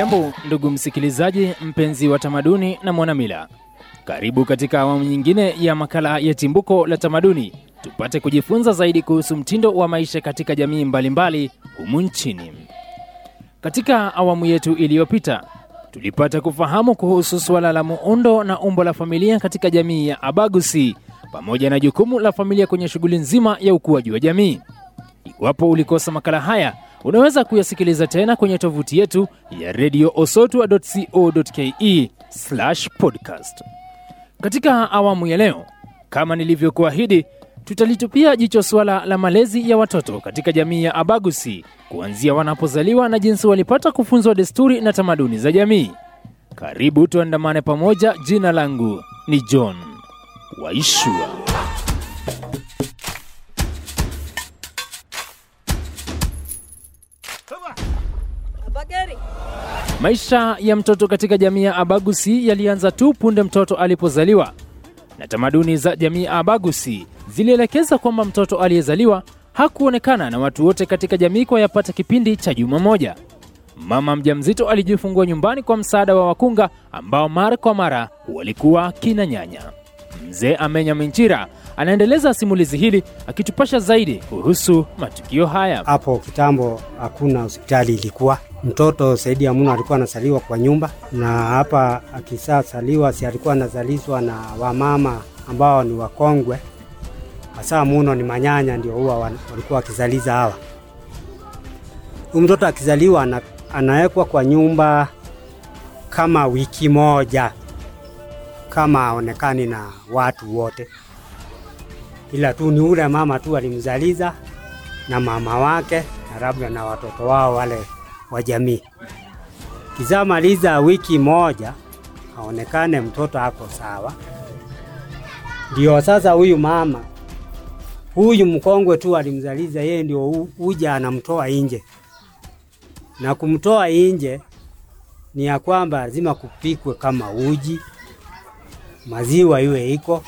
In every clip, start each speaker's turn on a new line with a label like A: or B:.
A: Ujambo ndugu msikilizaji, mpenzi wa tamaduni na mwanamila, karibu katika awamu nyingine ya makala ya Chimbuko la Tamaduni, tupate kujifunza zaidi kuhusu mtindo wa maisha katika jamii mbalimbali humu nchini. Katika awamu yetu iliyopita tulipata kufahamu kuhusu suala la muundo na umbo la familia katika jamii ya Abagusi pamoja na jukumu la familia kwenye shughuli nzima ya ukuaji wa jamii. Iwapo ulikosa makala haya, unaweza kuyasikiliza tena kwenye tovuti yetu ya redio osotwa.co.ke podcast. Katika awamu ya leo, kama nilivyokuahidi, tutalitupia jicho suala la malezi ya watoto katika jamii ya Abagusi kuanzia wanapozaliwa na jinsi walipata kufunzwa desturi na tamaduni za jamii. Karibu tuandamane pamoja. Jina langu ni John Waishua. Maisha ya mtoto katika jamii ya Abagusi yalianza tu punde mtoto alipozaliwa, na tamaduni za jamii ya Abagusi zilielekeza kwamba mtoto aliyezaliwa hakuonekana na watu wote katika jamii kwa yapata kipindi cha juma moja. Mama mjamzito alijifungua nyumbani kwa msaada wa wakunga ambao mara kwa mara walikuwa kina nyanya. Mzee Amenya Minchira anaendeleza simulizi hili akitupasha zaidi kuhusu matukio haya.
B: Hapo kitambo hakuna hospitali ilikuwa. Mtoto Saidi ya Muno alikuwa anasaliwa kwa nyumba, na hapa akisasaliwa, si alikuwa anazalishwa na wamama ambao ni wakongwe, hasa Muno ni manyanya, ndio huwa walikuwa wakizaliza hawa. Huyu mtoto akizaliwa ana, anawekwa kwa nyumba kama wiki moja, kama aonekani na watu wote, ila tu ni ule mama tu alimzaliza na mama wake na labda na watoto wao wale wa jamii. Kizamaliza wiki moja aonekane mtoto ako sawa, ndio sasa huyu mama huyu mkongwe tu alimzaliza yeye, ndio uja anamtoa nje, na kumtoa nje ni ya kwamba lazima kupikwe kama uji, maziwa iwe iko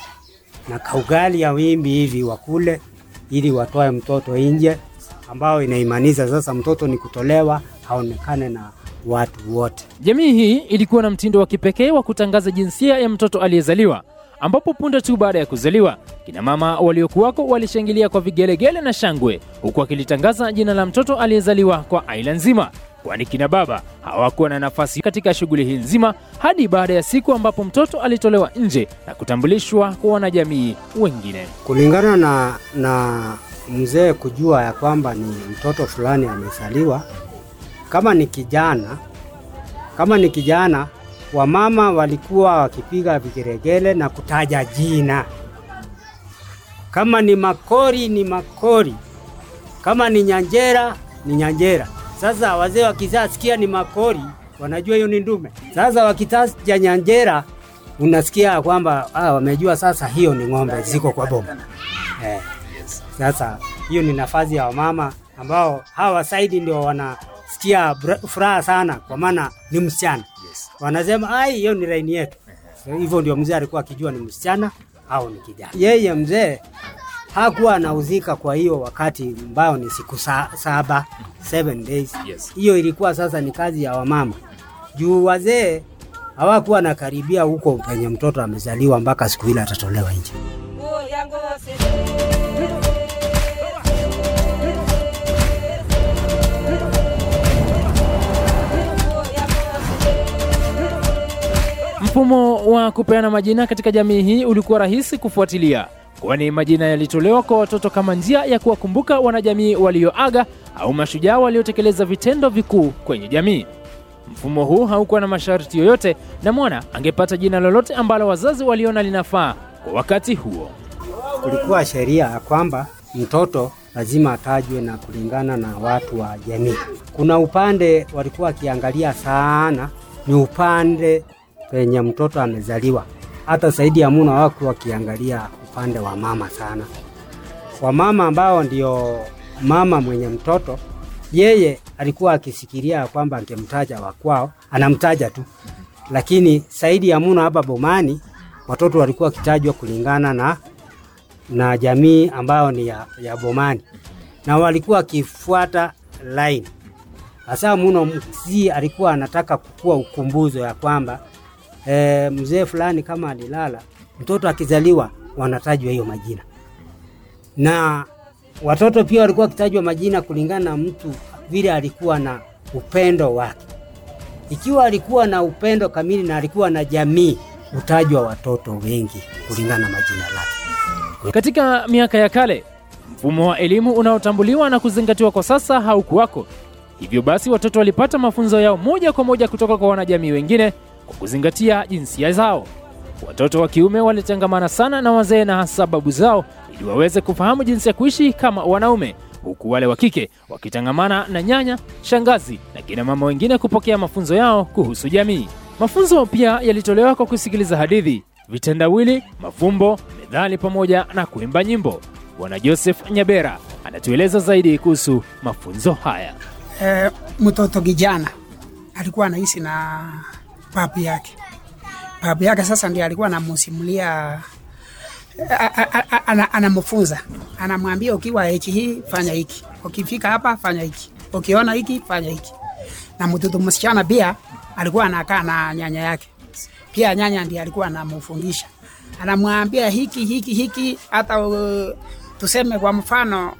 B: na kaugali ya wimbi hivi wakule, ili watoe mtoto nje, ambao inaimaniza sasa mtoto ni kutolewa haonekane na watu wote.
A: Jamii hii ilikuwa na mtindo wa kipekee wa kutangaza jinsia ya mtoto aliyezaliwa, ambapo punde tu baada ya kuzaliwa kina mama waliokuwako walishangilia kwa vigelegele na shangwe, huku akilitangaza jina la mtoto aliyezaliwa kwa aila nzima, kwani kina baba hawakuwa na nafasi katika shughuli hii nzima hadi baada ya siku ambapo mtoto alitolewa nje na kutambulishwa kwa wanajamii wengine.
B: Kulingana na, na mzee kujua ya kwamba ni mtoto fulani amezaliwa, kama ni kijana, kama ni kijana, wamama walikuwa wakipiga vigeregele na kutaja jina. Kama ni makori ni makori, kama ni nyanjera ni nyanjera. Sasa wazee wakisasikia ni makori, wanajua hiyo ni ndume. Sasa wakitaja nyanjera, unasikia kwamba ah, wamejua sasa hiyo ni ng'ombe ziko kwa boma eh. Sasa hiyo ni nafasi ya wamama ambao hawa saidi ndio wanasikia furaha sana, kwa maana ni msichana yes. Wanasema ai, hiyo ni laini yetu. Hivyo ndio mzee alikuwa akijua ni msichana au ni kijana. Yeye mzee hakuwa anauzika kwa hiyo wakati ambao ni siku sa, saba seven days hiyo yes. Ilikuwa sasa ni kazi ya wamama juu wazee hawakuwa nakaribia huko penye mtoto amezaliwa mpaka siku ile atatolewa nje.
A: Mfumo wa kupeana majina katika jamii hii ulikuwa rahisi kufuatilia, kwani majina yalitolewa kwa watoto kama njia ya kuwakumbuka wanajamii walioaga au mashujaa waliotekeleza vitendo vikuu kwenye jamii. Mfumo huu haukuwa na masharti yoyote, na mwana angepata jina lolote ambalo wazazi waliona linafaa kwa wakati huo.
B: Kulikuwa sheria ya kwamba mtoto lazima atajwe na kulingana na watu wa jamii. Kuna upande walikuwa wakiangalia sana, ni upande penye mtoto amezaliwa. Hata Saidi ya Muno wako wakiangalia upande wa mama sana, wamama ambao ndio mama mwenye mtoto, yeye alikuwa akisikiria kwamba angemtaja wakwao, anamtaja tu, lakini Saidi ya Muno hapa Bomani watoto walikuwa wakitajwa kulingana na, na jamii ambayo ni ya, ya Bomani. Na walikuwa wakifuata line. Hasa muno mzee alikuwa anataka kukua ukumbuzo ya kwamba e, mzee fulani kama alilala, mtoto akizaliwa wanatajwa hiyo majina, na watoto pia walikuwa wakitajwa majina kulingana na mtu vile alikuwa na upendo wake. Ikiwa alikuwa na upendo kamili na alikuwa na jamii, hutajwa watoto wengi kulingana na majina lake.
A: Katika miaka ya kale, mfumo wa elimu unaotambuliwa na kuzingatiwa kwa sasa haukuwako. Hivyo basi, watoto walipata mafunzo yao moja kwa moja kutoka kwa wanajamii wengine kwa kuzingatia jinsia zao. Watoto wa kiume walitangamana sana na wazee na hasa babu zao ili waweze kufahamu jinsi ya kuishi kama wanaume, huku wale wa kike wakitangamana na nyanya, shangazi na kina mama wengine kupokea mafunzo yao kuhusu jamii. Mafunzo pia yalitolewa kwa kusikiliza hadithi, vitendawili, mafumbo, methali pamoja na kuimba nyimbo. Bwana Joseph Nyabera anatueleza zaidi kuhusu mafunzo haya.
C: E, mtoto kijana alikuwa anaishi na babu yake. Babu yake sasa ndiye alikuwa anamusimulia, anamfunza, anamwambia ukiwa hichi hii fanya hiki, ukifika hapa fanya hiki, ukiona hiki fanya hiki. Na mtoto msichana pia alikuwa anakaa na nyanya yake, pia nyanya ndiye alikuwa anamfundisha, anamwambia hiki hiki hiki. Hata uh, tuseme kwa mfano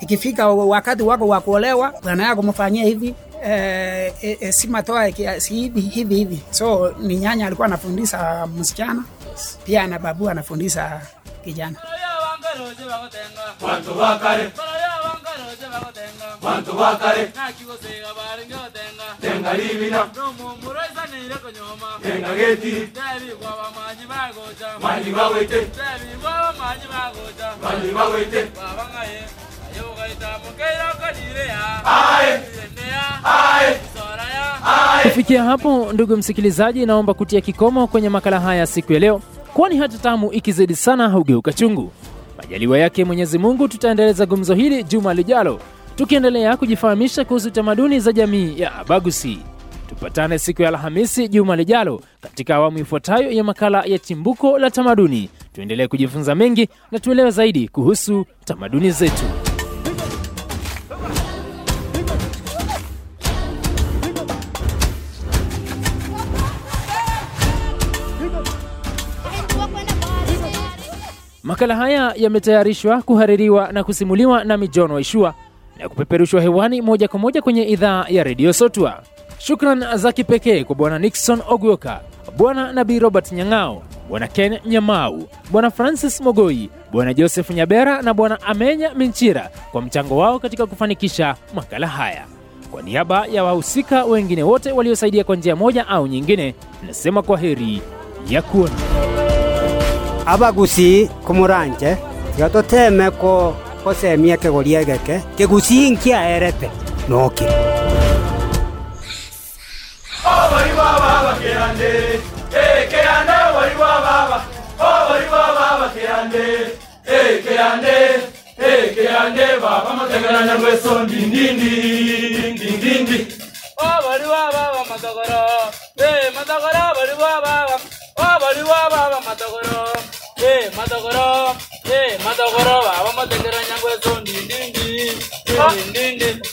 C: ikifika wakati wako wa kuolewa, bwana yako mfanyie hivi eh, eh, si matoa si hivi hivi hivi. So ni nyanya alikuwa anafundisha msichana, pia na babu anafundisha kijana.
D: Tenga libina Tenga geti. Bawete. Bawete
A: Kufikia hapo, ndugu msikilizaji, naomba kutia kikomo kwenye makala haya siku ya leo, kwani hata tamu ikizidi sana hugeuka chungu. Majaliwa yake Mwenyezi Mungu, tutaendeleza gumzo hili juma lijalo, tukiendelea kujifahamisha kuhusu tamaduni za jamii ya Abagusi. Tupatane siku ya Alhamisi juma lijalo katika awamu ifuatayo ya makala ya Chimbuko la Tamaduni. Tuendelee kujifunza mengi na tuelewe zaidi kuhusu tamaduni zetu. Makala haya yametayarishwa, kuhaririwa na kusimuliwa na Mijon Waishua na kupeperushwa hewani moja kwa moja kwenye idhaa ya redio Sotwa. Shukran za kipekee kwa Bwana Nixon Ogwoka, Bwana Nabii Robert Nyang'ao, Bwana Ken Nyamau, Bwana Francis Mogoi, Bwana Joseph Nyabera na Bwana Amenya Minchira kwa mchango wao katika kufanikisha makala haya. Kwa niaba ya wahusika wengine wote waliosaidia kwa njia moja au nyingine, nasema kwa heri ya kuona.
B: Abagusi kumuranje yototeme ko kosemia kegoria geke kegusi nkiaerete noki
D: Eh Eh Eh mategeranya gweso ndindindi ndindindi Obari baba matagoro Eh matagoro obari baba Obari baba matagoro Eh matagoro Eh matagoro baba mategeranya gweso ndindindi ndindindi Obari